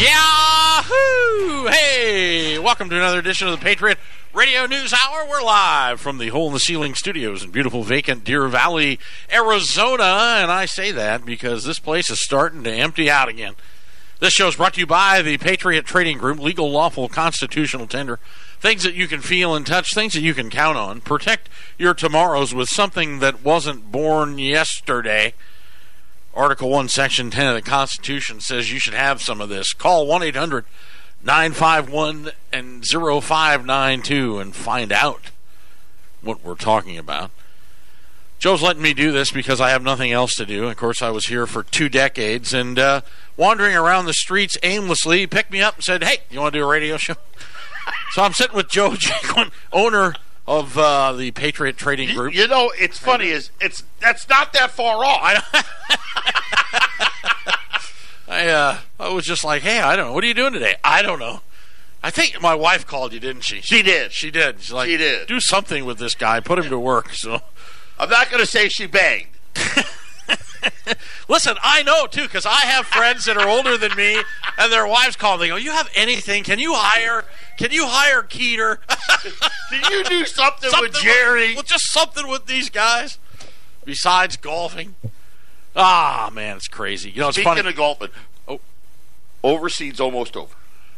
Yahoo! Hey, welcome to another edition of the Patriot Radio News Hour. We're live from the Hole in the Ceiling Studios in beautiful, vacant Deer Valley, Arizona. And I say that because this place is starting to empty out again. This show is brought to you by the Patriot Trading Group, legal, lawful, constitutional tender. Things that you can feel and touch, things that you can count on. Protect your tomorrows with something that wasn't born yesterday. Article 1, Section 10 of the Constitution says you should have some of this. Call 1 800 951 and 0592 and find out what we're talking about. Joe's letting me do this because I have nothing else to do. Of course, I was here for two decades and uh, wandering around the streets aimlessly. He picked me up and said, Hey, you want to do a radio show? so I'm sitting with Joe Jaquin, owner of uh, the Patriot Trading Group. You, you know, it's funny is it's that's not that far off. I, I, uh, I was just like, hey, I don't know. What are you doing today? I don't know. I think my wife called you, didn't she? She did. She did. She's like, She did. Do something with this guy. Put him to work. So, I'm not going to say she banged. listen, I know too because I have friends that are older than me, and their wives call. They go, "You have anything? Can you hire? Can you hire Keeter? Did you do something, something with Jerry? Well, just something with these guys besides golfing." Ah, man, it's crazy. You know, it's Speaking funny. of golfing, Oh. overseed's almost over.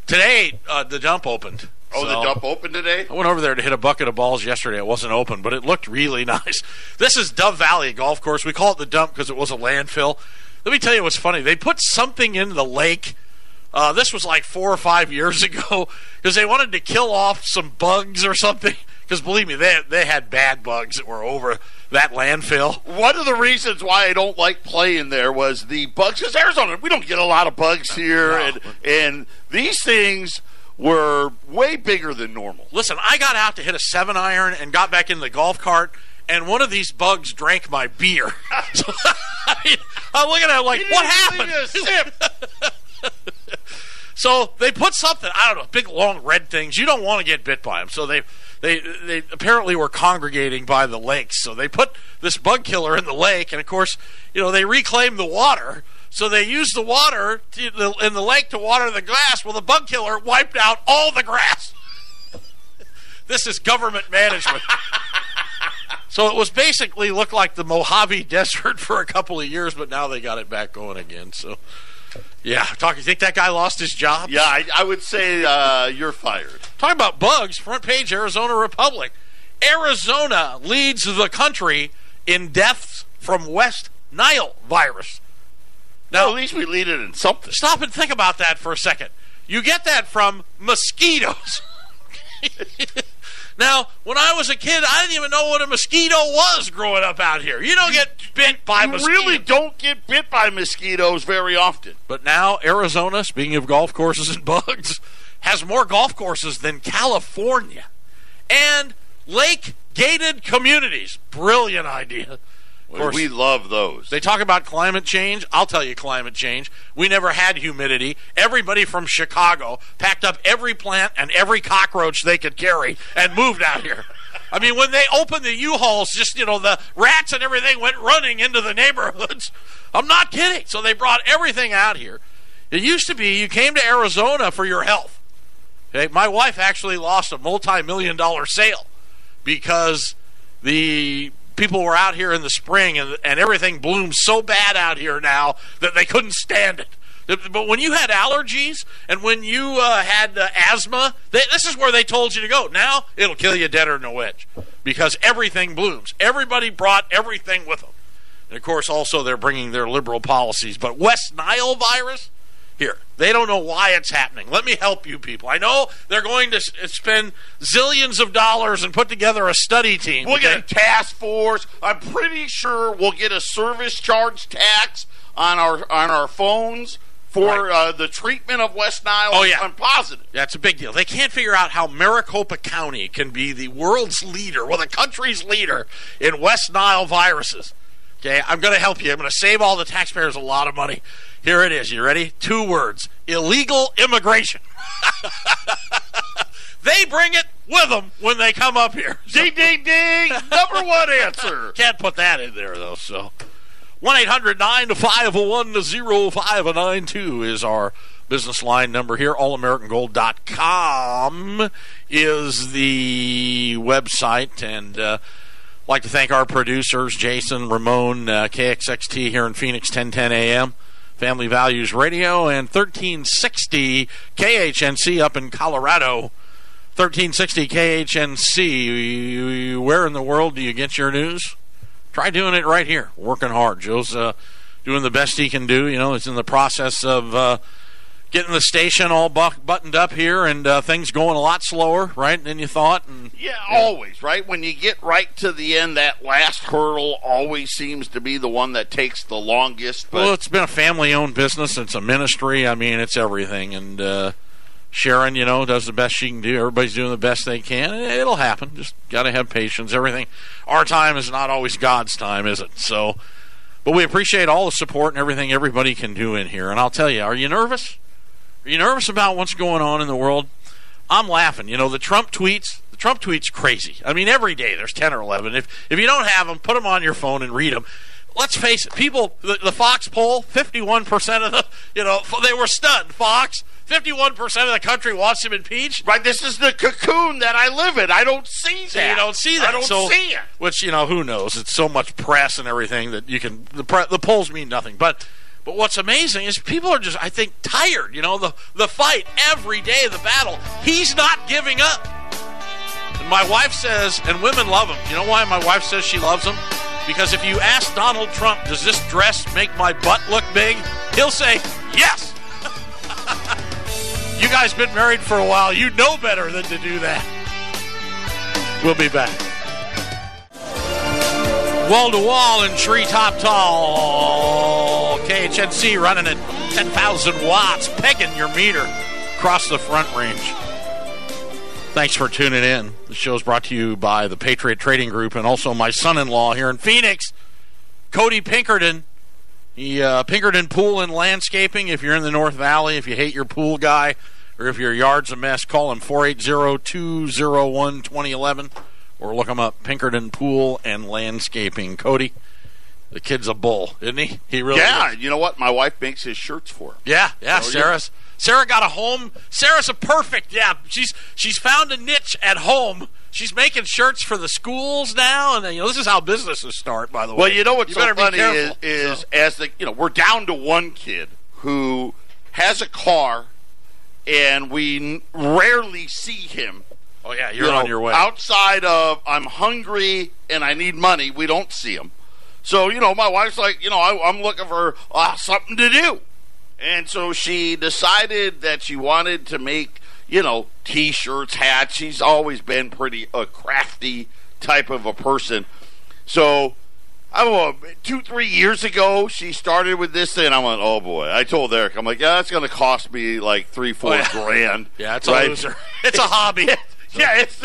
Today, uh, the dump opened. Oh, the dump opened today. I went over there to hit a bucket of balls yesterday. It wasn't open, but it looked really nice. This is Dove Valley Golf Course. We call it the dump because it was a landfill. Let me tell you what's funny. They put something in the lake. Uh, this was like four or five years ago because they wanted to kill off some bugs or something. Because believe me, they they had bad bugs that were over that landfill. One of the reasons why I don't like playing there was the bugs. Because Arizona, we don't get a lot of bugs here, No. and and these things were way bigger than normal. Listen, I got out to hit a seven iron and got back in the golf cart, and one of these bugs drank my beer. so, I mean, I'm looking at it like, what happened? Give me a sip. So they put something, I don't know, big long red things. You don't want to get bit by them. So they, they, they apparently were congregating by the lakes. So they put this bug killer in the lake, and of course, you know, they reclaimed the water. So they used the water to, in the lake to water the grass. Well, the bug killer wiped out all the grass. this is government management. so it was basically looked like the Mojave Desert for a couple of years, but now they got it back going again. So. Yeah, talk. You think that guy lost his job? Yeah, I, I would say uh, you're fired. Talking about bugs, front page Arizona Republic. Arizona leads the country in deaths from West Nile virus. Now, Now, at least we lead it in something. stop and think about that for a second. You get that from mosquitoes. now, when I was a kid, I didn't even know what a mosquito was growing up out here. You don't get bit by You mosquitoes. really don't get bit by mosquitoes very often. But now Arizona, speaking of golf courses and bugs, has more golf courses than California. And lake gated communities. Brilliant idea. Course, we love those. they talk about climate change. I'll tell you climate change. We never had humidity. Everybody from Chicago packed up every plant and every cockroach they could carry and moved out here. I mean, when they opened the U-Hauls, just, you know, the rats and everything went running into the neighborhoods. I'm not kidding. So they brought everything out here. It used to be you came to Arizona for your health. Okay? My wife actually lost a multi-million dollar sale because the people were out here in the spring and, and everything blooms so bad out here now that they couldn't stand it. But when you had allergies and when you uh, had uh, asthma, they, this is where they told you to go. Now it'll kill you deader than a witch because everything blooms. Everybody brought everything with them. And of course, also they're bringing their liberal policies. But West Nile virus, here, they don't know why it's happening. Let me help you people. I know they're going to spend zillions of dollars and put together a study team. We'll get a task force. I'm pretty sure we'll get a service charge tax on our on our phones for Right. uh, the treatment of West Nile. Oh, yeah. I'm positive. Yeah, that's a big deal. They can't figure out how Maricopa County can be the world's leader, well, the country's leader in West Nile viruses. Okay, I'm going to help you. I'm going to save all the taxpayers a lot of money. Here it is. You ready? Two words illegal immigration. they bring it with them when they come up here. Ding, ding, ding. Number one answer. Can't put that in there, though, so. 1 800 951 0592 is our business line number here. AllAmericanGold.com is the website. And uh, like to thank our producers, Jason, Ramon, uh, KXXT here in Phoenix, 1010 a.m. Family Values Radio, and 1360 KHNC up in Colorado. 1360 KHNC. Where in the world do you get your news? Try doing it right here. Working hard. Joe's uh, doing the best he can do. You know, he's in the process of uh, getting the station all buck- buttoned up here, and uh, things going a lot slower, right, than you thought. And Yeah, always, right? When you get right to the end, that last hurdle always seems to be the one that takes the longest. But well, it's been a family-owned business. It's a ministry. I mean, it's everything. And uh, Sharon, you know, does the best she can do. Everybody's doing the best they can. It'll happen. Just got to have patience. Everything. Our time is not always God's time, is it? So, but we appreciate all the support and everything everybody can do in here. And I'll tell you, are you nervous? Are you nervous about what's going on in the world? I'm laughing. You know, the Trump tweets. The Trump tweets crazy. I mean, every day there's ten or eleven. If if you don't have them, put them on your phone and read them. Let's face it, people. The, the Fox poll, fifty-one percent of the, you know, they were stunned. Fox, fifty-one percent of the country wants him impeached. right, this is the cocoon that I live in. I don't see So that. you don't see that. I don't So- see it. Which you know, who knows? It's so much press and everything that you can. The pre, the polls mean nothing. But but what's amazing is people are just, I think, tired. You know, the the fight every day, of the battle. He's not giving up. And my wife says, and women love him. You know why my wife says she loves him? Because if you ask Donald Trump, does this dress make my butt look big? He'll say yes. you guys been married for a while. You know better than to do that. We'll be back. Wall to wall and treetop tall. KHNC running at 10,000 watts, pegging your meter across the front range. Thanks for tuning in. The show is brought to you by the Patriot Trading Group and also my son in law here in Phoenix, Cody Pinkerton. He, uh, Pinkerton Pool and Landscaping. If you're in the North Valley, if you hate your pool guy, or if your yard's a mess, call him 480 201 2011 or look him up Pinkerton Pool and Landscaping. Cody, the kid's a bull, isn't he? He really Yeah, is. you know what? My wife makes his shirts for him. Yeah, yeah. Yeah. Sarah's Sarah got a home. Sarah's a perfect. Yeah, she's she's found a niche at home. She's making shirts for the schools now, and then, you know this is how businesses start. By the way, Well, you know what's so better be funny is, is So- as the you know we're down to one kid who has a car, and we n- rarely see him. oh yeah, you're you on know, your way. Outside of I'm hungry and I need money, we don't see him. So you know, my wife's like, you know, I, I'm looking for uh, something to do, and so she decided that she wanted to make you know t-shirts, hats. She's always been pretty a crafty type of a person. So I don't know, two, three years ago, she started with this thing. I went, oh boy. I told Eric, I'm like, yeah, that's going to cost me like three, four Oh, yeah. grand. yeah, it's a loser. It's a hobby. Yeah, it's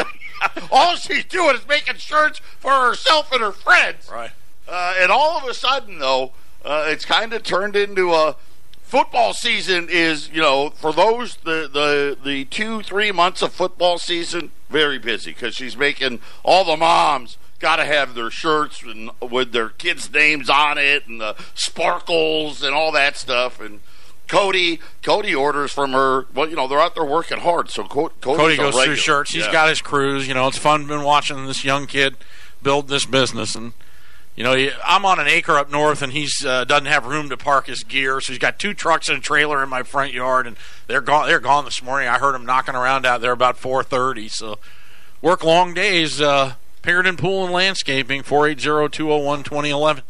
all she's doing is making shirts for herself and her friends. right. Uh, and all of a sudden, though, uh, it's kind of turned into a football season. Is you know for those the the the two three months of football season very busy because she's making all the moms got to have their shirts and with their kids' names on it and the sparkles and all that stuff and. Cody, Cody orders from her. Well, you know they're out there working hard, so Co- Cody's Cody goes through shirts. He's Yeah. got his crews. You know, it's fun. Been watching this young kid build this business, and you know, I'm on an acre up north, and he's uh, doesn't have room to park his gear, so he's got two trucks and a trailer in my front yard, and they're gone. They're gone this morning. I heard him knocking around out there about 4:30. So, work long days. Uh, Pinkerton Pool and Landscaping, 480-201-2011.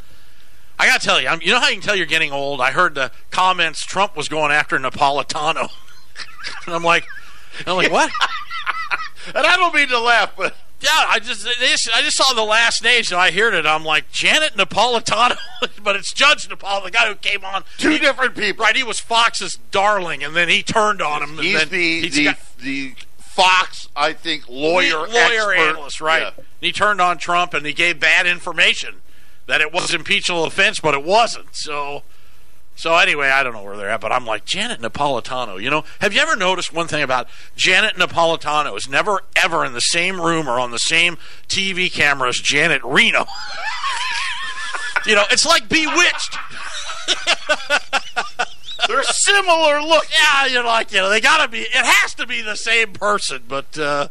I gotta tell you, I'm, you know how you can tell you're getting old. I heard the comments Trump was going after Napolitano, and I'm like, I'm like, what? And I don't mean to laugh, but Yeah, I just just, I just saw the last name, so I heard it. I'm like Janet Napolitano, but it's Judge Napolitano, the guy who came on. two He- different people. Right, he was Fox's darling, and then he turned on him. and He's then the he's the, got- the Fox, I think, lawyer lawyer expert. analyst, right? Yeah. And he turned on Trump, and he gave bad information that it was impeachable offense, but it wasn't. So, so anyway, I don't know where they're at, but I'm like Janet Napolitano. You know, have you ever noticed one thing about Janet Napolitano is never ever in the same room or on the same TV camera as Janet Reno. you know, it's like Bewitched. They're similar look. Yeah, you're like, you know, they got to be. It has to be the same person, but uh,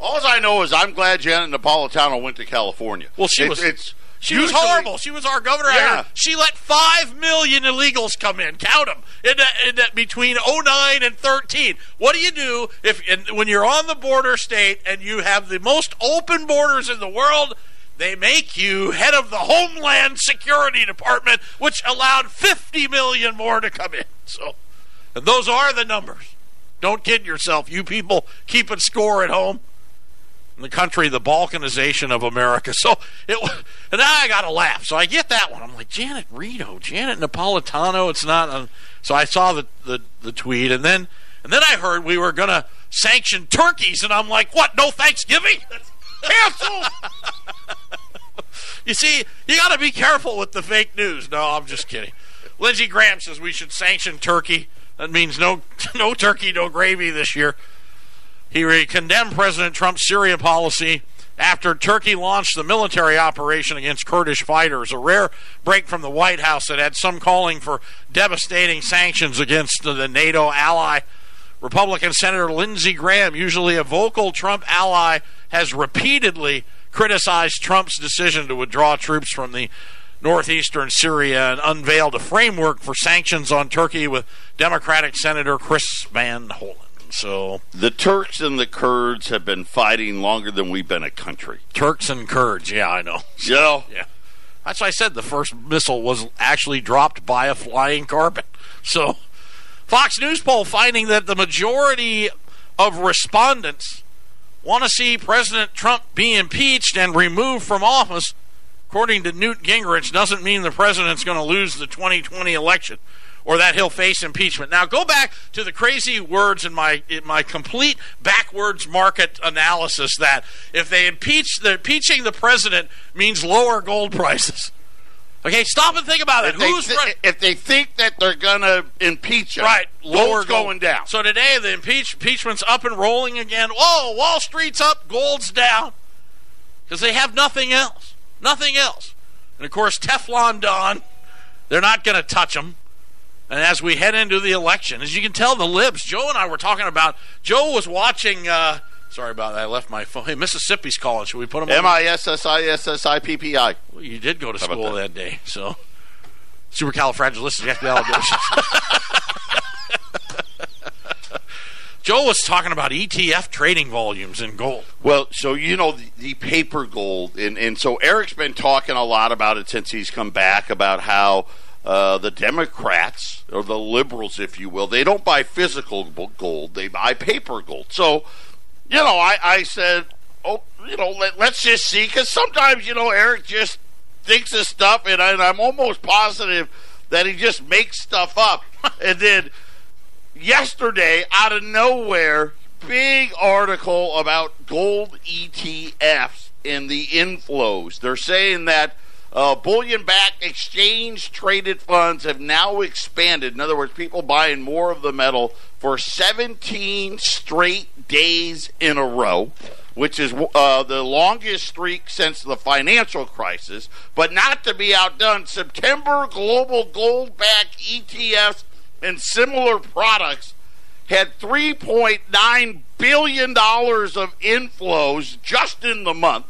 All I know is I'm glad Janet Napolitano went to California. Well, she It's- was- It's she was horrible. She was our governor. Yeah. She let five million illegals come in. Count them in, in that between 09 and 13. What do you do if and when you're on the border state and you have the most open borders in the world? They make you head of the Homeland Security Department, which allowed 50 million more to come in. So, and those are the numbers. Don't kid yourself. You people keeping score at home in the country, the balkanization of America. So it, and now I got to laugh. So I get that one. I'm like Janet Rito, Janet Napolitano. It's not. A, so I saw the, the the tweet, and then and then I heard we were to sanction turkeys, and I'm like, what? No Thanksgiving? Cancel. you see, you got to be careful with the fake news. No, I'm just kidding. Lindsey Graham says we should sanction turkey. That means no no turkey, no gravy this year. He condemned President Trump's Syria policy after Turkey launched the military operation against Kurdish fighters, a rare break from the White House that had some calling for devastating sanctions against the NATO ally. Republican Senator Lindsey Graham, usually a vocal Trump ally, has repeatedly criticized Trump's decision to withdraw troops from the northeastern Syria and unveiled a framework for sanctions on Turkey with Democratic Senator Chris Van Hollen. So, The Turks and the Kurds have been fighting longer than we've been a country. Turks and Kurds, yeah, I know. You know, Yeah. That's why I said the first missile was actually dropped by a flying carpet. So, Fox News poll finding that the majority of respondents want to see President Trump be impeached and removed from office, according to Newt Gingrich, doesn't mean the president's going to lose the 2020 election or that he'll face impeachment. Now, go back to the crazy words in my in my complete backwards market analysis that if they impeach the impeaching the president means lower gold prices. Okay, stop and think about it. if they, Who's thi- right? if they think that they're going to impeach him, Right, lower gold. going down. So today the impeach, impeachment's up and rolling again. Whoa, Wall Street's up, gold's down because they have nothing else, nothing else. And of course, Teflon Don, they're not going to touch them. And as we head into the election, as you can tell, the libs. Joe and I were talking about. Joe was watching. Uh, sorry about that. I left my phone. Hey, Mississippi's calling. Should we put him? on? M I S S I S S I P P I. Well, you did go to about school that? that? day, so supercalifragilisticexpialidocious. Joe was talking about ETF trading volumes in gold. Well, so you know the, the paper gold, and and so Eric's been talking a lot about it since he's come back about how uh, the Democrats or the liberals, if you will, they don't buy physical gold; they buy paper gold. So, you know, I I said, oh, you know, let, let's just see, because sometimes you know Eric just thinks of stuff, and, I, and I'm almost positive that he just makes stuff up, and then yesterday out of nowhere big article about gold ETFs and the inflows. They're saying that uh, bullion backed exchange traded funds have now expanded. In other words, people buying more of the metal for 17 straight days in a row. Which is uh, the longest streak since the financial crisis, but not to be outdone. September global gold backed ETFs and similar products had $3.9 billion of inflows just in the month.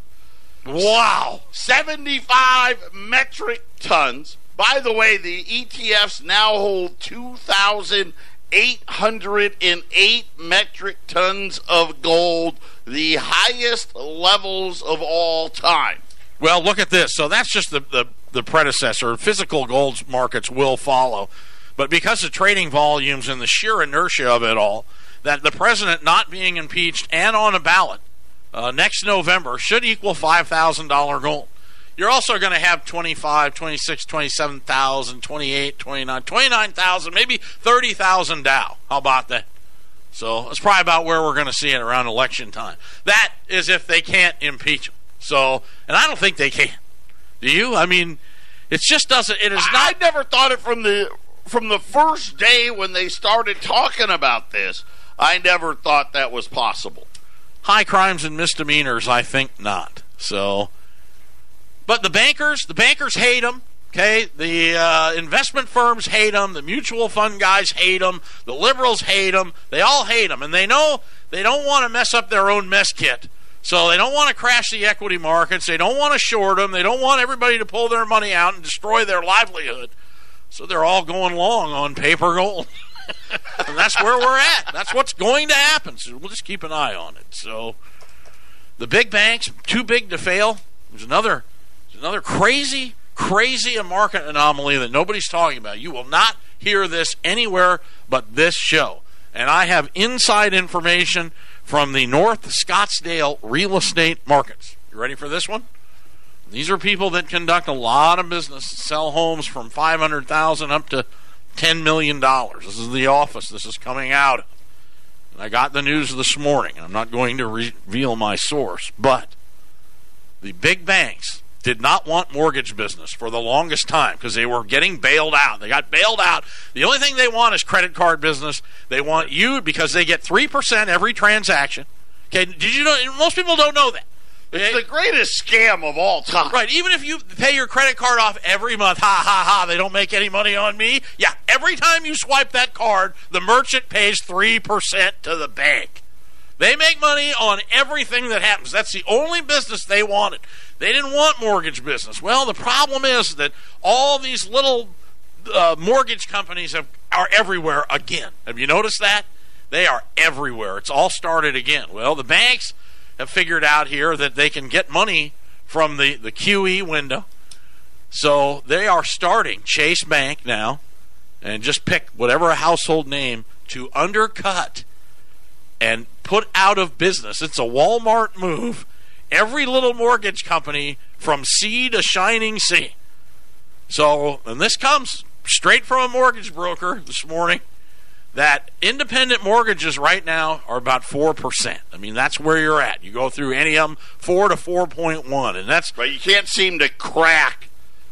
Wow. 75 metric tons. By the way, the ETFs now hold 2,808 metric tons of gold, the highest levels of all time. Well, look at this. So that's just the, the, the predecessor. Physical gold markets will follow. But because of trading volumes and the sheer inertia of it all, that the president not being impeached and on a ballot uh, next November should equal $5,000 gold. You're also going to have 25, 26, 27,000, 28, 29, 29,000, maybe 30,000 Dow. How about that? So that's probably about where we're going to see it around election time. That is if they can't impeach him. So, and I don't think they can. Do you? I mean, it just doesn't. It is I not. never thought it from the from the first day when they started talking about this. I never thought that was possible. High crimes and misdemeanors, I think not. So, but the bankers, the bankers hate them. Okay, the uh, investment firms hate them. The mutual fund guys hate them. The liberals hate them. They all hate them, and they know they don't want to mess up their own mess kit. So they don't want to crash the equity markets. They don't want to short them. They don't want everybody to pull their money out and destroy their livelihood. So they're all going long on paper gold. and that's where we're at. That's what's going to happen. So we'll just keep an eye on it. So the big banks, too big to fail. There's another, there's another crazy, crazy market anomaly that nobody's talking about. You will not hear this anywhere but this show. And I have inside information from the North Scottsdale real estate markets. You ready for this one? These are people that conduct a lot of business, sell homes from 500,000 up to 10 million dollars. This is the office this is coming out. And I got the news this morning. I'm not going to reveal my source, but the big banks did not want mortgage business for the longest time because they were getting bailed out. They got bailed out. The only thing they want is credit card business. They want you because they get 3% every transaction. Okay, did you know most people don't know that. It's the greatest scam of all time. Right. Even if you pay your credit card off every month, ha ha ha, they don't make any money on me. Yeah, every time you swipe that card, the merchant pays 3% to the bank. They make money on everything that happens. That's the only business they wanted. They didn't want mortgage business. Well, the problem is that all these little uh, mortgage companies have, are everywhere again. Have you noticed that? They are everywhere. It's all started again. Well, the banks have figured out here that they can get money from the, the QE window. So they are starting Chase Bank now, and just pick whatever household name to undercut and put out of business. It's a Walmart move. Every little mortgage company from sea to shining sea. So, and this comes straight from a mortgage broker this morning that independent mortgages right now are about 4%. I mean, that's where you're at. You go through any of them, 4 to 4.1, and that's. But you can't seem to crack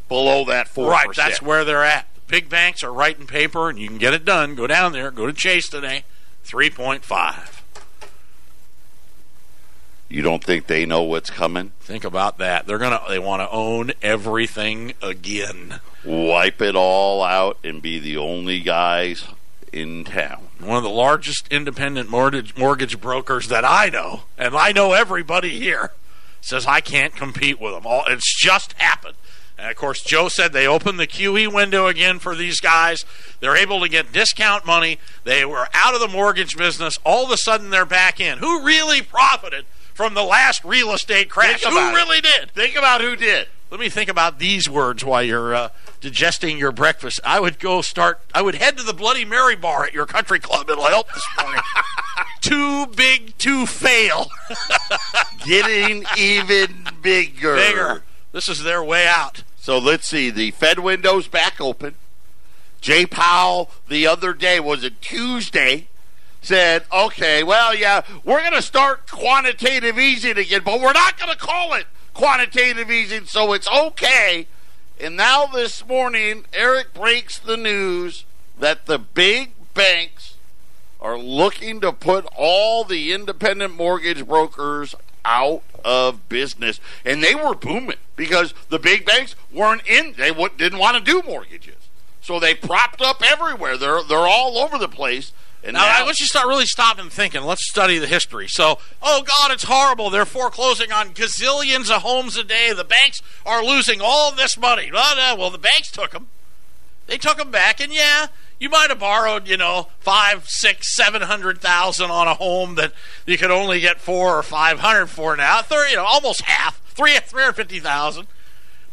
below that 4%. Right, that's where they're at. The big banks are writing paper, and you can get it done. Go down there, go to Chase today, 3.5. You don't think they know what's coming? Think about that. They're gonna. They want to own everything again. Wipe it all out and be the only guys in town. One of the largest independent mortgage mortgage brokers that I know, and I know everybody here, says I can't compete with them. All it's just happened. And of course, Joe said they opened the QE window again for these guys. They're able to get discount money. They were out of the mortgage business. All of a sudden, they're back in. Who really profited from the last real estate crash? Who really it. did? Think about who did. Let me think about these words while you're uh, digesting your breakfast. I would go start. I would head to the Bloody Mary bar at your country club. It'll help this morning. Too big to fail. Getting even bigger. Bigger. This is their way out. So let's see. The Fed window's back open. Jay Powell the other day was it Tuesday said, okay, well, yeah, we're going to start quantitative easing again, but we're not going to call it quantitative easing, so it's okay. And now this morning, Eric breaks the news that the big banks are looking to put all the independent mortgage brokers out of business. And they were booming because the big banks weren't in, they didn't want to do mortgages. So they propped up everywhere. They're, they're all over the place. And now, now let's just start really stop and thinking. Let's study the history. So, oh God, it's horrible. They're foreclosing on gazillions of homes a day. The banks are losing all this money. Well, uh, the banks took them. They took them back, and yeah, you might have borrowed, you know, five, six, seven hundred thousand on a home that you could only get four or five hundred for now. Thirty, you know, almost half, three, three hundred fifty thousand.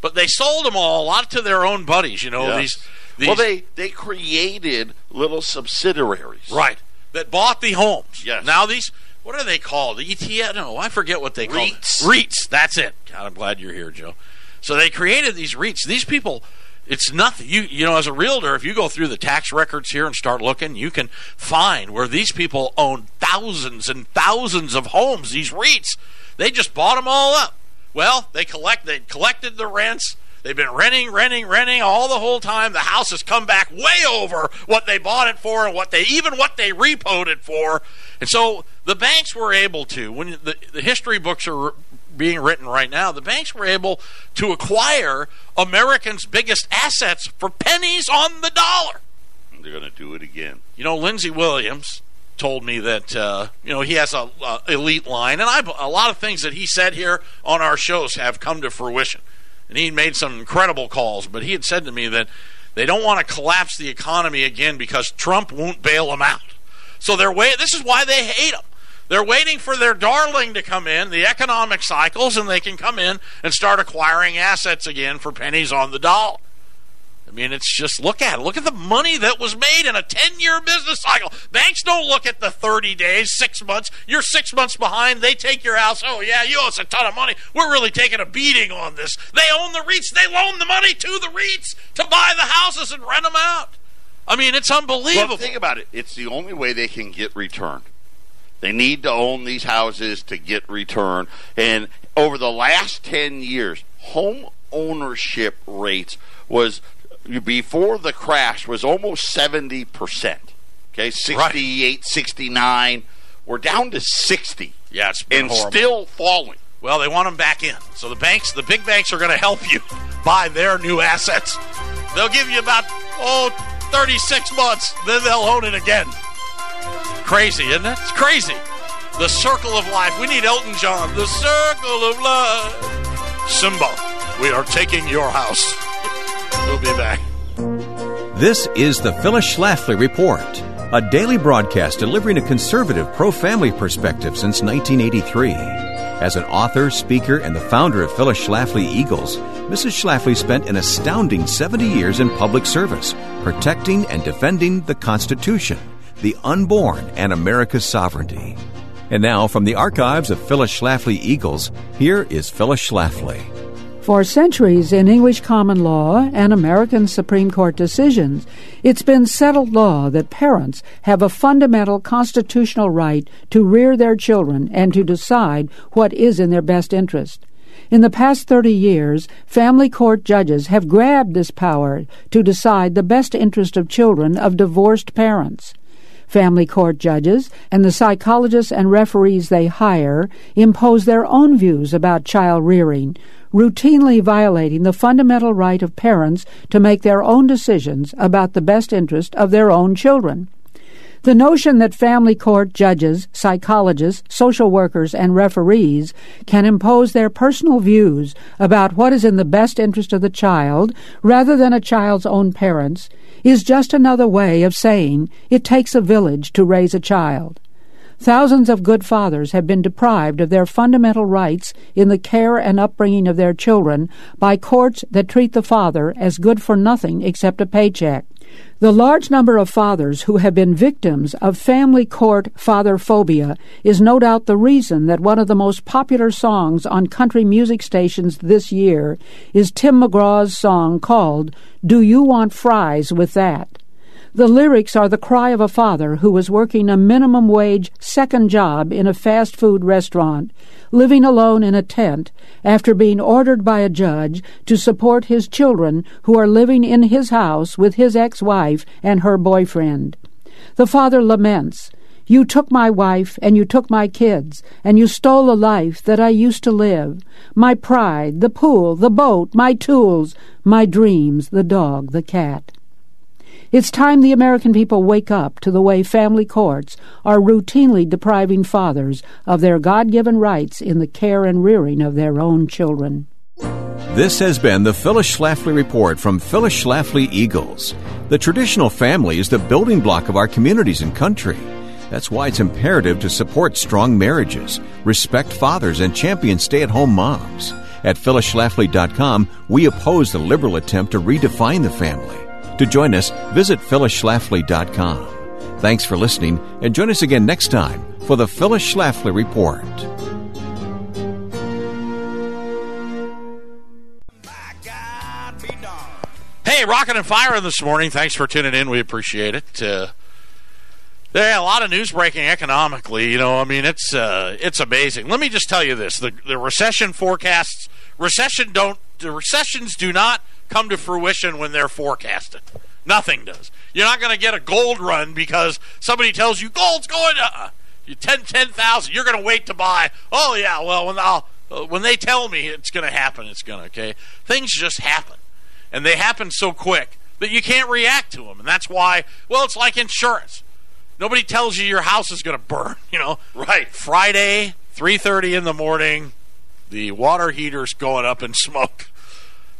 But they sold them all, a lot to their own buddies. You know, yes. these these, well, they they created little subsidiaries, right, that bought the homes. Yes. Now these, what are they called? The ETF? No, I forget what they call REITs. Them. REITs. That's it. God, I'm glad you're here, Joe. So they created these REITs. These people. It's nothing. You you know, as a realtor, if you go through the tax records here and start looking, you can find where these people own thousands and thousands of homes. These REITs, they just bought them all up. Well, they collect they collected the rents They've been renting, renting, renting all the whole time. The house has come back way over what they bought it for and what they even what they repoed it for. And so the banks were able to, when the, the history books are being written right now, the banks were able to acquire Americans' biggest assets for pennies on the dollar. They're going to do it again. You know, Lindsey Williams told me that uh, you know he has a, a elite line, and I a lot of things that he said here on our shows have come to fruition. And he made some incredible calls, but he had said to me that they don't want to collapse the economy again because Trump won't bail them out. So they're wait. This is why they hate him. They're waiting for their darling to come in, the economic cycles, and they can come in and start acquiring assets again for pennies on the dollar. I mean, it's just look at it. Look at the money that was made in a 10 year business cycle. Banks don't look at the 30 days, six months. You're six months behind. They take your house. Oh, yeah, you owe us a ton of money. We're really taking a beating on this. They own the REITs. They loan the money to the REITs to buy the houses and rent them out. I mean, it's unbelievable. Well, think about it. It's the only way they can get return. They need to own these houses to get return. And over the last 10 years, home ownership rates was before the crash was almost 70%. Okay, 68, right. 69. We're down to 60. Yeah, it's and horrible. still falling. Well, they want them back in. So the banks, the big banks are going to help you buy their new assets. They'll give you about, oh, 36 months, then they'll own it again. Crazy, isn't it? It's crazy. The circle of life. We need Elton John. The circle of life. Simba, we are taking your house. We'll be back. This is the Phyllis Schlafly Report, a daily broadcast delivering a conservative pro family perspective since 1983. As an author, speaker, and the founder of Phyllis Schlafly Eagles, Mrs. Schlafly spent an astounding 70 years in public service, protecting and defending the Constitution, the unborn, and America's sovereignty. And now, from the archives of Phyllis Schlafly Eagles, here is Phyllis Schlafly. For centuries in English common law and American Supreme Court decisions, it's been settled law that parents have a fundamental constitutional right to rear their children and to decide what is in their best interest. In the past 30 years, family court judges have grabbed this power to decide the best interest of children of divorced parents. Family court judges and the psychologists and referees they hire impose their own views about child rearing, routinely violating the fundamental right of parents to make their own decisions about the best interest of their own children. The notion that family court judges, psychologists, social workers, and referees can impose their personal views about what is in the best interest of the child rather than a child's own parents is just another way of saying it takes a village to raise a child. Thousands of good fathers have been deprived of their fundamental rights in the care and upbringing of their children by courts that treat the father as good for nothing except a paycheck. The large number of fathers who have been victims of family court father phobia is no doubt the reason that one of the most popular songs on country music stations this year is Tim McGraw's song called Do You Want Fries with That? The lyrics are the cry of a father who was working a minimum wage second job in a fast food restaurant, living alone in a tent after being ordered by a judge to support his children who are living in his house with his ex wife and her boyfriend. The father laments. You took my wife, and you took my kids, and you stole a life that I used to live. My pride, the pool, the boat, my tools, my dreams, the dog, the cat. It's time the American people wake up to the way family courts are routinely depriving fathers of their God given rights in the care and rearing of their own children. This has been the Phyllis Schlafly Report from Phyllis Schlafly Eagles. The traditional family is the building block of our communities and country. That's why it's imperative to support strong marriages, respect fathers, and champion stay at home moms. At phyllisschlafly.com, we oppose the liberal attempt to redefine the family. To join us, visit phyllisschlafly.com. Thanks for listening, and join us again next time for the Phyllis Schlafly Report. Hey, rocking and firing this morning. Thanks for tuning in. We appreciate it. Uh, there, a lot of news breaking economically. You know, I mean, it's uh, it's amazing. Let me just tell you this: the the recession forecasts, recession don't, the recessions do not come to fruition when they're forecasted. Nothing does. You're not going to get a gold run because somebody tells you gold's going to uh, you 10 10,000. You're going to wait to buy. Oh yeah, well when I'll Uh, when they tell me it's going to happen, it's going to, okay? Things just happen. And they happen so quick that you can't react to them. And that's why, well, it's like insurance. Nobody tells you your house is going to burn, you know? Right. Friday, 3.30 in the morning, the water heater's going up in smoke.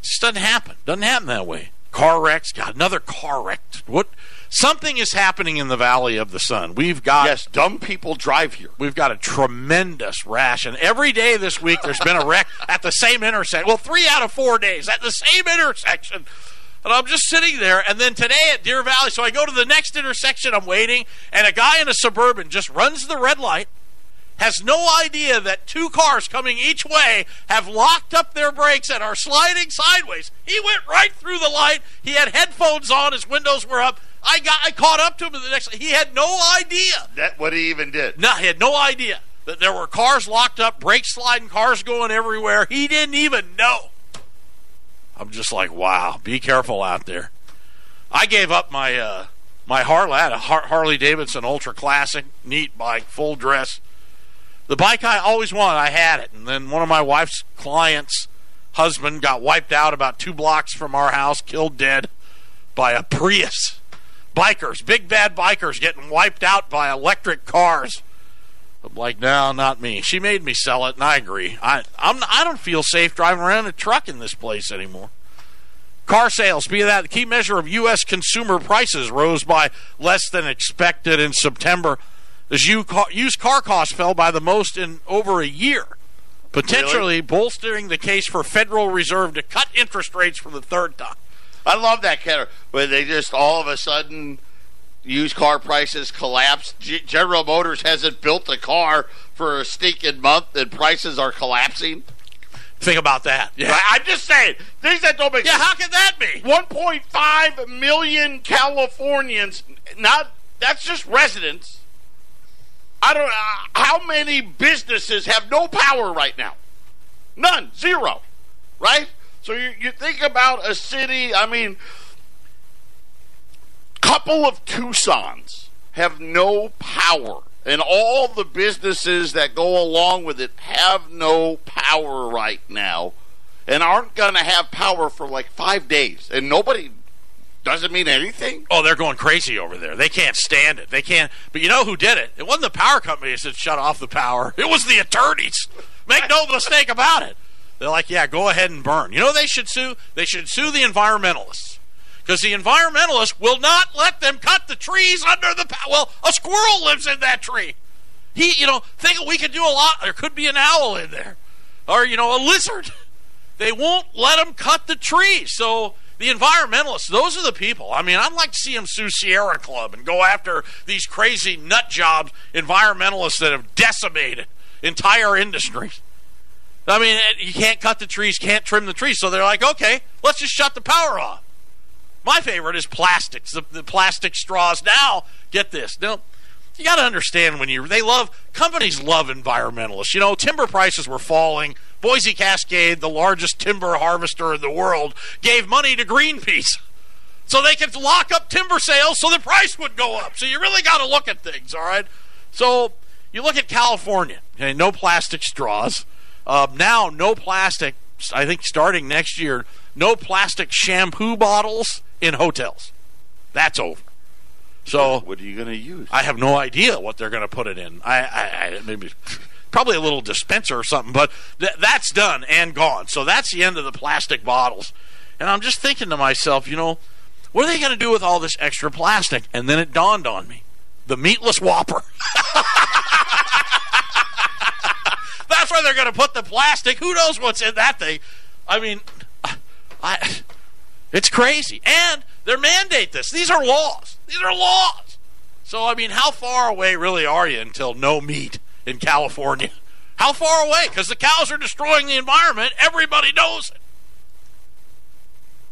It just doesn't happen. Doesn't happen that way. Car wrecks. Got another car wreck. What? Something is happening in the Valley of the Sun. We've got Yes, dumb people drive here. We've got a tremendous rash, and every day this week there's been a wreck at the same intersection. Well, three out of four days at the same intersection. And I'm just sitting there, and then today at Deer Valley, so I go to the next intersection, I'm waiting, and a guy in a Suburban just runs the red light, has no idea that two cars coming each way have locked up their brakes and are sliding sideways. He went right through the light. He had headphones on, his windows were up. I got I caught up to him the next he had no idea. That what he even did. No, he had no idea that there were cars locked up, brakes sliding, cars going everywhere. He didn't even know. I'm just like, wow, be careful out there. I gave up my uh, my Harley, I had a Har- Harley Davidson Ultra Classic, neat bike, full dress. The bike I always wanted, I had it, and then one of my wife's clients' husband got wiped out about two blocks from our house, killed dead by a Prius. Bikers, big bad bikers, getting wiped out by electric cars. I'm like, no, not me. She made me sell it, and I agree. I I'm I don't feel safe driving around a truck in this place anymore. Car sales, be that the key measure of U.S. consumer prices, rose by less than expected in September. As used car costs fell by the most in over a year, potentially Really? bolstering the case for Federal Reserve to cut interest rates for the third time. I love that kind of where they just all of a sudden used car prices collapse. G- General Motors hasn't built a car for a stinking month, and prices are collapsing. Think about that. Yeah, I'm just saying things that don't make yeah. sense. How can that be? 1.5 million Californians. Not that's just residents. I don't know how many businesses have no power right now. None, zero, right? So you, you think about a city. I mean, couple of Tucson's have no power, and all the businesses that go along with it have no power right now, and aren't going to have power for like five days, and nobody doesn't mean anything. Oh, they're going crazy over there. They can't stand it. They can't. But you know who did it? It wasn't the power companies that shut off the power. It was the attorneys. Make no mistake about it. They're like, yeah, go ahead and burn. You know they should sue? They should sue the environmentalists. Because the environmentalists will not let them cut the trees under the power. Well, a squirrel lives in that tree. He, you know, think we could do a lot. There could be an owl in there, or you know, a lizard. They won't let them cut the trees. So the environmentalists, those are the people. I mean, I'd like to see them sue Sierra Club and go after these crazy nut jobs, environmentalists that have decimated entire industries. I mean, eh, you can't cut the trees, can't trim the trees. So they're like, okay, let's just shut the power off. My favorite is plastics, the, the plastic straws. Now, get this. Now, you got to understand when you they love companies love environmentalists. You know, timber prices were falling. Boise Cascade, the largest timber harvester in the world, gave money to Greenpeace so they could lock up timber sales so the price would go up. So you really got to look at things, all right? So you look at California, okay, no plastic straws. Uh, now, no plastic, I think starting next year, no plastic shampoo bottles in hotels. That's over. So What are you going to use? I have no idea what they're going to put it in. I, I, I maybe probably a little dispenser or something, but th- that's done and gone. So that's the end of the plastic bottles. And I'm just thinking to myself, you know, what are they going to do with all this extra plastic? And then it dawned on me: the meatless Whopper. that's where they're going to put the plastic. Who knows what's in that thing? I mean, I. It's crazy. And they're mandate this. These are laws. These are laws. So, I mean, how far away really are you until no meat in California? How far away? Because the cows are destroying the environment. Everybody knows it.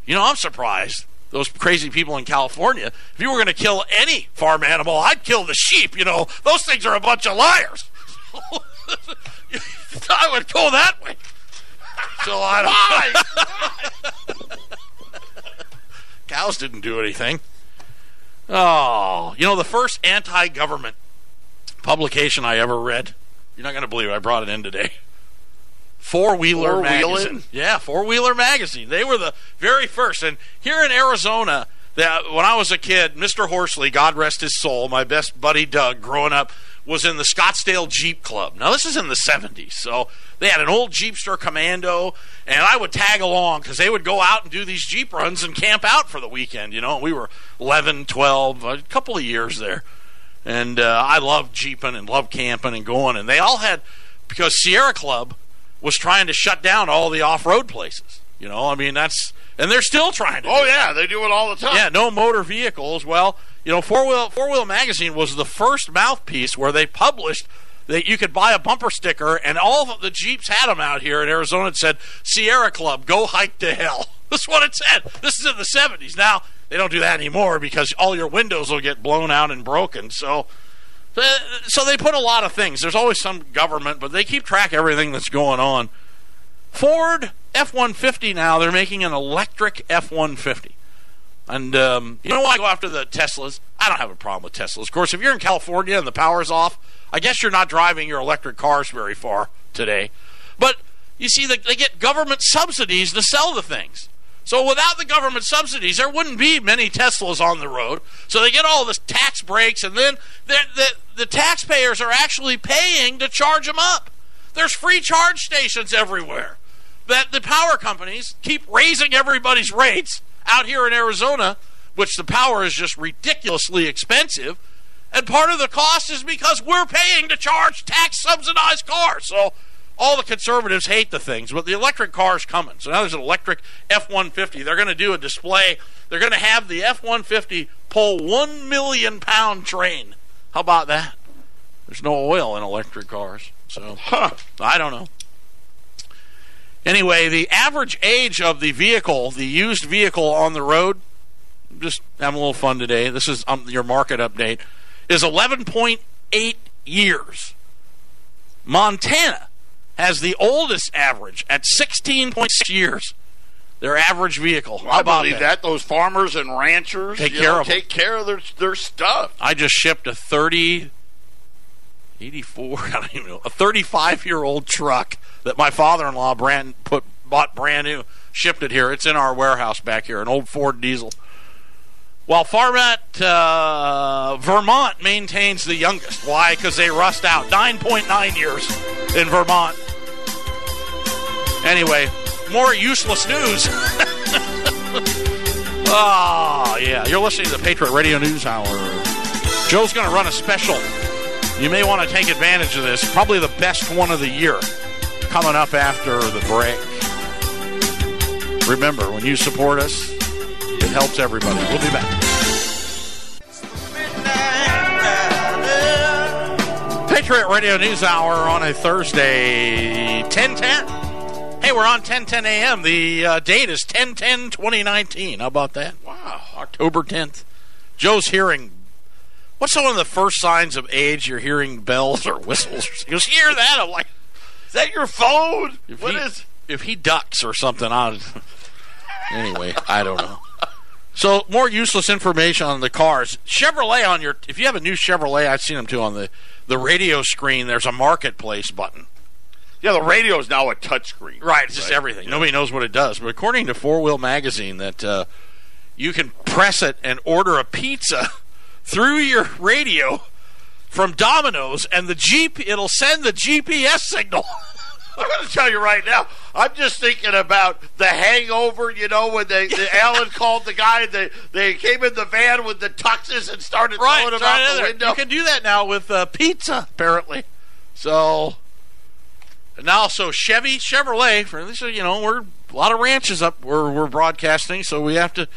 You know, I'm surprised. Those crazy people in California. If you were going to kill any farm animal, I'd kill the sheep. You know, those things are a bunch of liars. I would go that way. So I don't. Cows didn't do anything. Oh, you know, the first anti government publication I ever read, you're not going to believe it, I brought it in today. Four Wheeler magazine. Yeah, Four Wheeler magazine. They were the very first. And here in Arizona, that when I was a kid, Mr. Horsley, God rest his soul, my best buddy Doug, growing up, was in the Scottsdale Jeep Club. Now this is in the '70s, so they had an old Jeepster Commando, and I would tag along because they would go out and do these Jeep runs and camp out for the weekend. You know, we were 11, 12, a couple of years there, and uh, I love jeeping and love camping and going. And they all had because Sierra Club was trying to shut down all the off-road places. You know, I mean that's and they're still trying to. Oh yeah, they do it all the time. Yeah, no motor vehicles. Well, you know, four wheel four wheel magazine was the first mouthpiece where they published that you could buy a bumper sticker, and all the Jeeps had them out here in Arizona. Said Sierra Club, go hike to hell. That's what it said. This is in the seventies. Now they don't do that anymore because all your windows will get blown out and broken. So. So they put a lot of things. There's always some government, but they keep track of everything that's going on. Ford F 150 now, they're making an electric F 150. And um, you know why I go after the Teslas? I don't have a problem with Teslas. Of course, if you're in California and the power's off, I guess you're not driving your electric cars very far today. But you see, they they get government subsidies to sell the things. So without the government subsidies, there wouldn't be many Teslas on the road. So they get all this tax breaks, and then the, the, the taxpayers are actually paying to charge them up. There's free charge stations everywhere. That the power companies keep raising everybody's rates out here in Arizona, which the power is just ridiculously expensive. And part of the cost is because we're paying to charge tax subsidized cars. So all the conservatives hate the things, but the electric car is coming. So now there's an electric F 150. They're going to do a display. They're going to have the F 150 pull 1 million pound train. How about that? There's no oil in electric cars. So Huh. I don't know. Anyway, the average age of the vehicle, the used vehicle on the road, just having a little fun today. This is um, your market update. Is 11.8 years. Montana has the oldest average at 16.6 years. Their average vehicle. How I about believe that? Those farmers and ranchers Take care know, of take care of their their stuff. I just shipped a 30, 84, I don't even know, a 35 year old truck that my father in law brand put bought brand new, shipped it here. It's in our warehouse back here, an old Ford diesel. While Farmette, uh, Vermont maintains the youngest. Why? Because they rust out. 9.9 years in Vermont. Anyway, more useless news. Ah, yeah. You're listening to the Patriot Radio News Hour. Joe's going to run a special. You may want to take advantage of this. Probably the best one of the year coming up after the break. Remember, when you support us, it helps everybody. We'll be back. Patriot Radio News Hour on a Thursday, 1010. Hey, we're on 1010 a.m. The uh, date is 1010 2019. How about that? Wow. October 10th. Joe's hearing. What's one of the first signs of age? You're hearing bells or whistles. You hear that. I'm like, Is that your phone? if What he, is? if he ducks or something, I anyway, I don't know. So more useless information on the cars. Chevrolet on your if you have a new Chevrolet, I've seen them too on the the radio screen. There's a marketplace button. Yeah, the radio is now a touchscreen. Right, it's just everything. Nobody knows what it does. But according to Four Wheel Magazine, that uh, you can press it and order a pizza through your radio from Domino's, and the Jeep it'll send the GPS signal. I'm going to tell you right now. I'm just thinking about hangover. You know, when they, the Alan called the guy, they they came in the van with the tuxes and started right, throwing them right out the window. You can do that now with uh, pizza, apparently. So and now, so Chevy, Chevrolet, for this, you know, we're a lot of ranches up where we're broadcasting, so we have to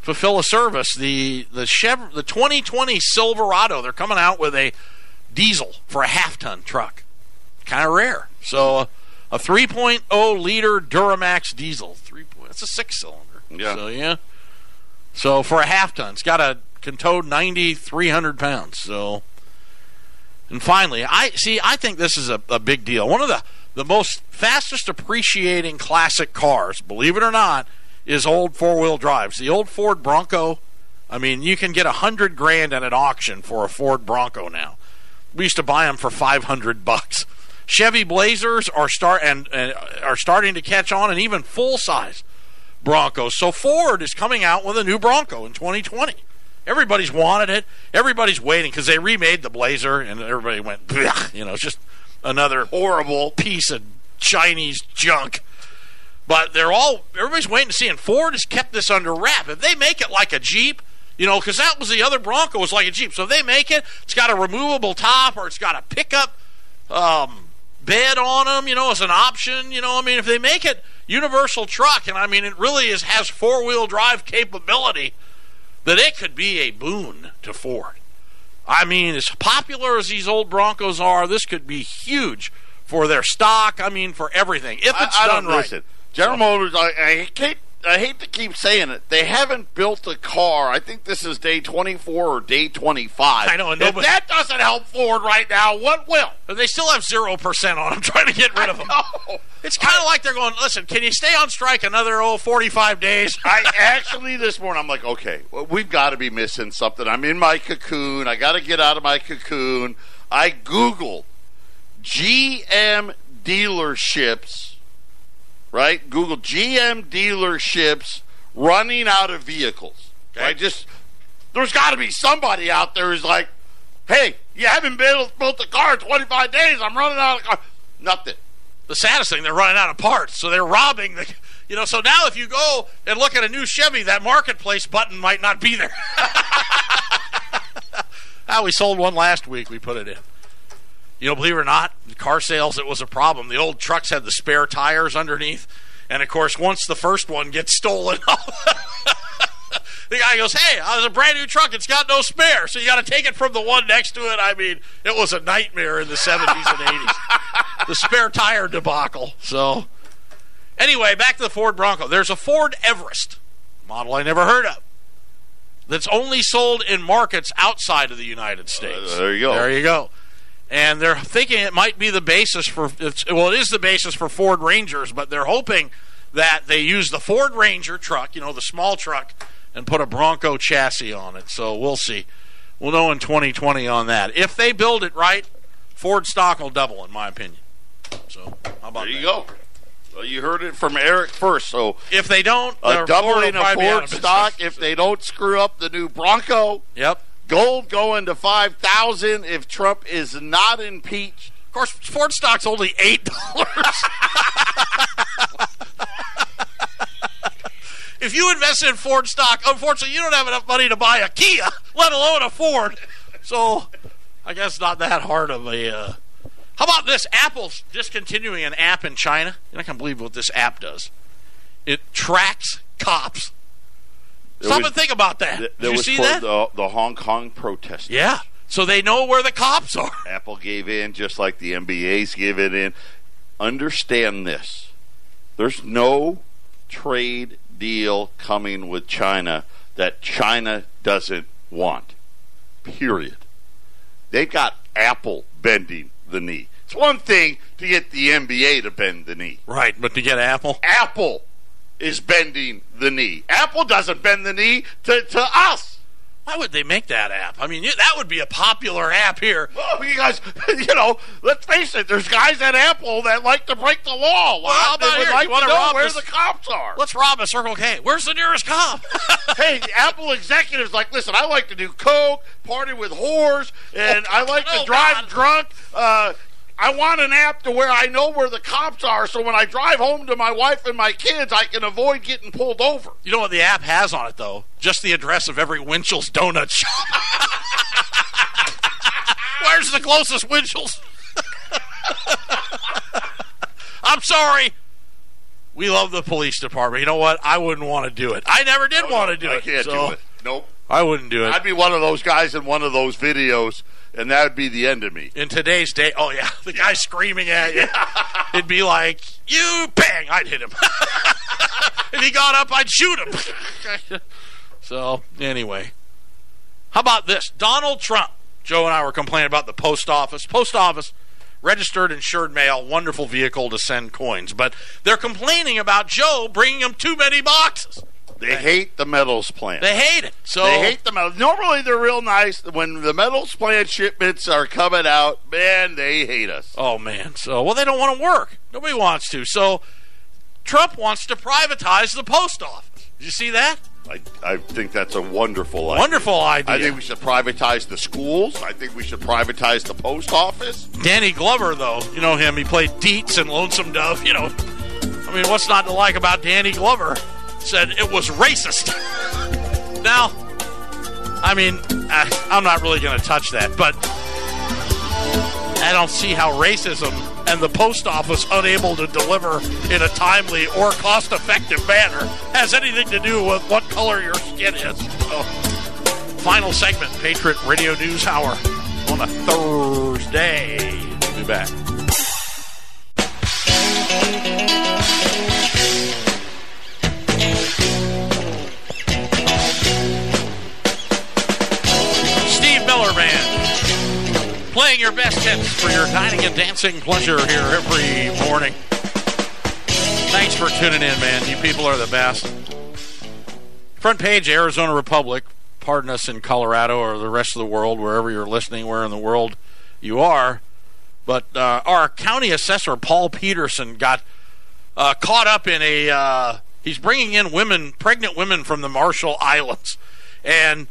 fulfill a service. The the Chev, the 2020 Silverado, they're coming out with a diesel for a half ton truck, kind of rare. So a 3.0 liter Duramax diesel, that's a six cylinder. Yeah. So yeah. So for a half ton, it's got a can tow 90, 300 pounds. So, and finally, I see. I think this is a, a big deal. One of the the most fastest appreciating classic cars, believe it or not, is old four wheel drives. The old Ford Bronco. I mean, you can get a hundred grand at an auction for a Ford Bronco now. We used to buy them for five hundred bucks. Chevy Blazers are start and, and are starting to catch on, and even full size Broncos. So Ford is coming out with a new Bronco in 2020. Everybody's wanted it. Everybody's waiting because they remade the Blazer, and everybody went, you know, it's just another Horrible. piece of Chinese junk. But they're all everybody's waiting to see. And Ford has kept this under wrap. If they make it like a Jeep, you know, because that was the other Bronco was like a Jeep. So if they make it, it's got a removable top or it's got a pickup um, bed on them, you know, as an option. You know, I mean, if they make it universal truck, and I mean, it really is has four wheel drive capability, that it could be a boon to Ford. I mean, as popular as these old Broncos are, this could be huge for their stock. I mean, for everything if it's I, I done right. listen. General Motors, I, I hate. I hate to keep saying it. They haven't built a car. I think this is day 24 or day 25. I know, and If nobody- that doesn't help Ford right now, what will? They still have zero percent on them, trying to get rid of them. It's kind of like they're going. Listen, can you stay on strike another oh, 45 days? I actually this morning I'm like, okay, well, we've got to be missing something. I'm in my cocoon. I got to get out of my cocoon. I googled GM dealerships, right? Google GM dealerships running out of vehicles. Okay. I just there's got to be somebody out there who's like, hey, you haven't built built a car in 25 days. I'm running out of car. Nothing. the saddest thing, they're running out of parts, so they're robbing the. You know, so now if you go and look at a new Chevy, that marketplace button might not be there. ah, we sold one last week. We put it in. You know, believe it or not, car sales it was a problem. The old trucks had the spare tires underneath, and of course, once the first one gets stolen, the guy goes, "Hey, I was a brand new truck. It's got no spare, so you got to take it from the one next to it." I mean, it was a nightmare in the seventies and eighties. the spare tire debacle. So, anyway, back to the Ford Bronco. There's a Ford Everest model I never heard of that's only sold in markets outside of the United States. Uh, there you go. There you go. And they're thinking it might be the basis for it's, well, it is the basis for Ford Rangers, but they're hoping that they use the Ford Ranger truck, you know, the small truck, and put a Bronco chassis on it. So we'll see. We'll know in 2020 on that. If they build it right, Ford stock will double, in my opinion. So how about There you that? go. Well, you heard it from Eric first. So If they don't, a doubling Ford of probably be out Ford stock if they don't screw up the new Bronco. Yep. Gold going to five thousand if Trump is not impeached. Of course, Ford stock's only eight dollars. if you invested in Ford stock, unfortunately, you don't have enough money to buy a Kia, let alone a Ford. So, I guess not that hard of a. Uh... How about this? Apple's discontinuing an app in China. You're not gonna believe what this app does. It tracks cops. Stop was- and think about that. Th- Did you see that? the the Hong Kong protest. yeah. So they know where the cops are. Apple gave in just like the NBA's given in. Understand this. There's no trade deal coming with China that China doesn't want. Period. They've got Apple bending the knee. It's one thing to get the NBA to bend the knee. Right, but to get Apple. Apple is bending the knee. Apple doesn't bend the knee to, to us. Why would they make that app? I mean, that would be a popular app here. Well, guys, you know, let's face it. There's guys at Apple that like to break the law. Well, how they would here? like You wanna know rob where us? the cops are. Let's rob a Circle K. Where's the nearest cop? hey, the Apple executives like, listen, I like to do coke, party with whores, and I like to Oh, drive God. drunk. Uh, I want an app to where I know where the cops are, so when I drive home to my wife and my kids, I can avoid getting pulled over. you know what the app has on it, though? Just the address of every Winchell's donut shop. Where's the closest Winchell's? I'm sorry. We love the police department. You know what? I wouldn't want to do it. I never did want to do I it. can't so do it. Nope. I wouldn't do it. I'd be one of those guys in one of those videos, and that would be the end of me. in today's day, oh yeah, the guy screaming at you, it'd be like, "You bang!" I'd hit him. if he got up, I'd shoot him. so anyway, how about this? Donald Trump. Joe and I were complaining about the post office. Post office, registered insured mail, wonderful vehicle to send coins, but they're complaining about Joe bringing them too many boxes. They hate the metals plant. They hate it. So They hate the metals. Normally, they're real nice. When the metals plant shipments are coming out, man, they hate us. Oh man. So well, they don't want to work. Nobody wants to. So Trump wants to privatize the post office. Did you see that? I, I think that's a wonderful idea. Wonderful idea. I think we should privatize the schools. I think we should privatize the post office. Danny Glover, though, you know him. He played Deets and Lonesome Dove. You know, I mean, what's not to like about Danny Glover? Said it was racist. now, I mean, I, I'm not really going to touch that, but I don't see how racism and the post office unable to deliver in a timely or cost effective manner has anything to do with what color your skin is. So, final segment, Patriot Radio News Hour on a Thursday. We'll be back. Miller Band, playing your best hits for your dining and dancing pleasure here every morning. Thanks for tuning in, man. You people are the best. Front page, Arizona Republic. Pardon us in Colorado or the rest of the world, wherever you're listening, where in the world you are. But uh, our county assessor, Paul Petersen, got uh, caught up in a. Uh, he's bringing in women, pregnant women from the Marshall Islands, and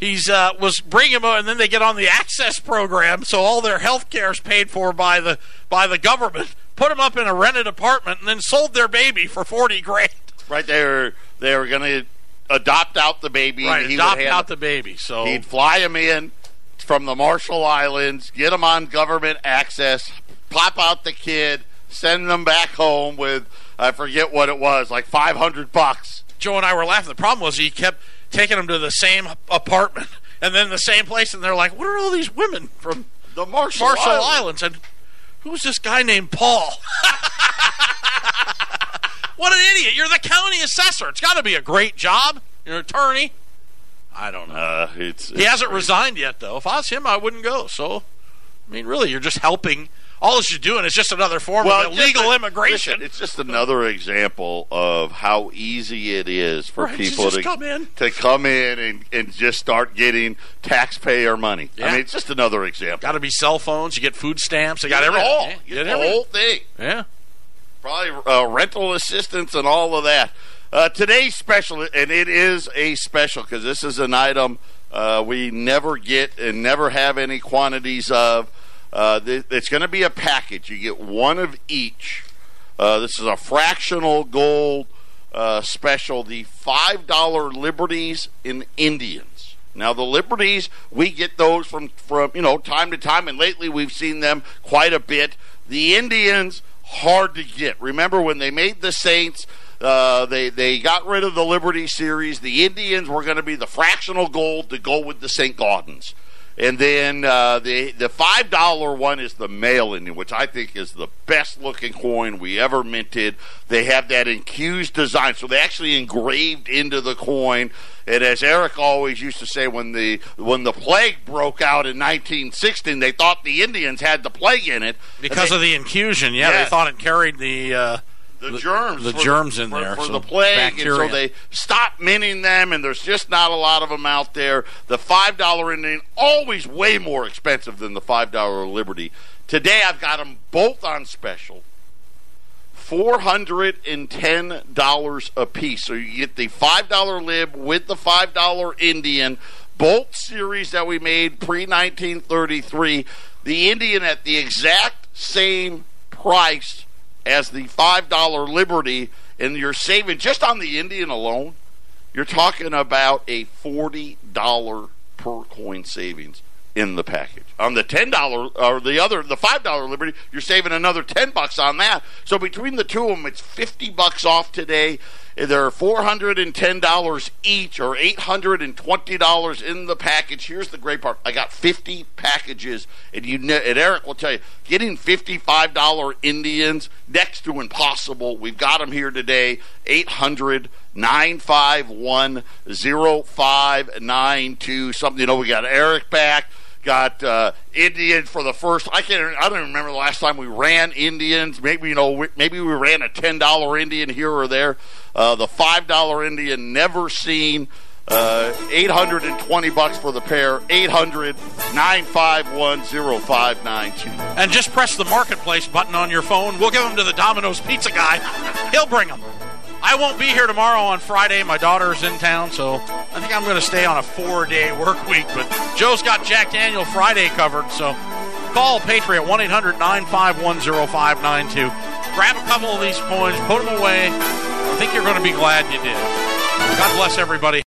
he's uh, was bringing them, and then they get on the access program, so all their health care is paid for by the by the government. Put them up in a rented apartment, and then sold their baby for forty grand. Right there, they were going to adopt out the baby. Right, He adopt out the baby. So He'd fly him in from the Marshall Islands, get him on government access, pop out the kid, send them back home with I forget what it was, like five hundred bucks. Joe and I were laughing. The problem was he kept taking them to the same apartment and then the same place, and they're like, "What are all these women from The Marshall, Marshall Islands. Islands?" And who's this guy named Paul? what an idiot! You're the county assessor. It's got to be a great job. You're an attorney. I don't know. Uh, it's, He hasn't resigned yet, though. If I was him, I wouldn't go. So, I mean, really, you're just helping. All this you're doing is just another form well, of illegal a- immigration. listen, it's just another example of how easy it is for Right, people to come in. to come in and, and just start getting taxpayer money. I mean, it's just another example. got to be cell phones. You get food stamps. You got everything. all. Yeah, Get get the everything. whole thing. Yeah. probably uh, rental assistance and all of that. Uh, today's special, and it is a special because this is an item uh, we never get and never have any quantities of. Uh, th- it's going to be a package. You get one of each. Uh, this is a fractional gold uh, special. The five dollar liberties in Indians. Now the liberties we get those from from you know time to time, and lately we've seen them quite a bit. The Indians hard to get. Remember when they made the Saints? Uh, they they got rid of the Liberty series. The Indians were going to be the fractional gold to go with the St. Gaudens. And then uh, the the five dollar one is the mail in, which I think is the best looking coin we ever minted. They have that incuse design, so they actually engraved into the coin. And as Eric always used to say, when the when the plague broke out in 1916, they thought the Indians had the plague in it Because And of the infusion, yeah, Yeah. they thought it carried the. Uh, the, the- germs, the for germs in for, there, for so the plague, bacteria. and so they stop minting them, and there's just not a lot of them out there. The five dollar Indian always way more expensive than the five dollar Liberty. Today I've got them both on special. Four hundred and ten dollars a piece. So you get the five dollar lib with the five dollar Indian, both series that we made pre nineteen thirty three. The Indian at the exact same price as the five dollar Liberty, and you're saving just on the Indian alone. You're talking about a forty dollar per coin savings in the package. On the ten dollar or the other, the five dollar Liberty, you're saving another ten bucks on that. So between the two of them, it's fifty bucks off today. And ten dollars each, or eight hundred and twenty dollars in the package. Here's the great part: I got fifty packages, and you and Eric will tell you, getting fifty-five dollar Indians next to impossible. We've got them here today. 800 951 0592. Something, you know, we got Eric back. got uh, Indian for the first. I can't. I don't remember the last time we ran Indians. Maybe you know. Maybe we ran a ten dollar Indian here or there. Uh, the five dollar Indian never seen. Uh, 820 bucks for the pair. 800 951 0592. And just press the marketplace button on your phone. We'll give them to the Domino's pizza guy. He'll bring them. I won't be here tomorrow on Friday. My daughter's in town, so I think I'm going to stay on a four day work week. But Joe's got Jack Daniel Friday covered, so call Patriot 1 800 951 0592. Grab a couple of these coins, put them away. I think you're going to be glad you did. God bless everybody.